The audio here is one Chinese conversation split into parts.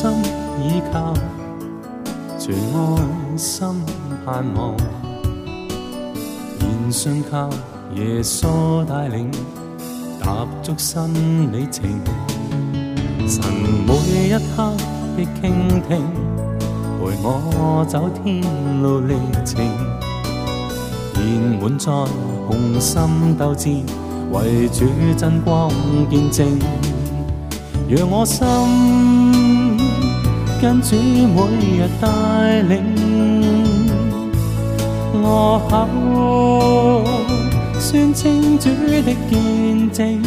心倚靠，全爱心盼望，现信靠耶稣带领，踏足新里程。神每一刻的倾听，陪我走天路历程，填满在雄心斗志，为主真光见证。让我心跟主每日带领，我口宣称主的见证，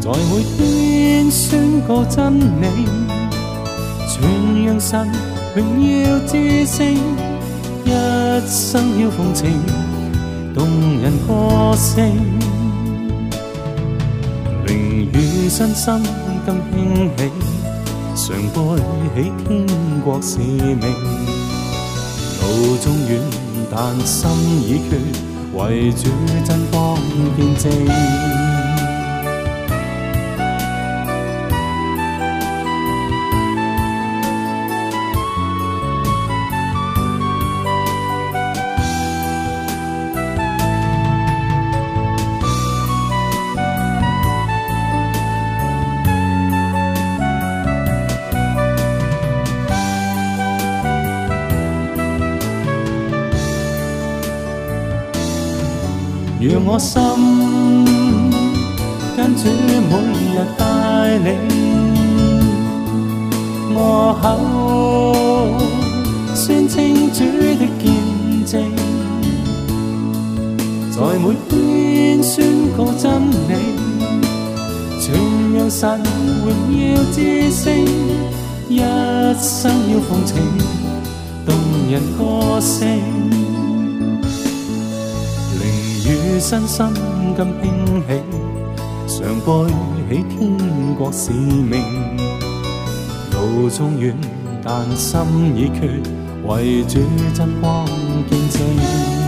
在每天宣告真理，传扬神荣耀之声，一生要奉情，动人歌声。信心更兴起，常背起天国使命。路纵远，但心已决，为主真光见证。让我心跟主每日带领，我口宣称主的见证，在每天宣告真理，传扬神荣耀之声，一生要奉情，动人歌声。身心更兴起，常背起天国使命。路纵远，但心已决，为主真光见证。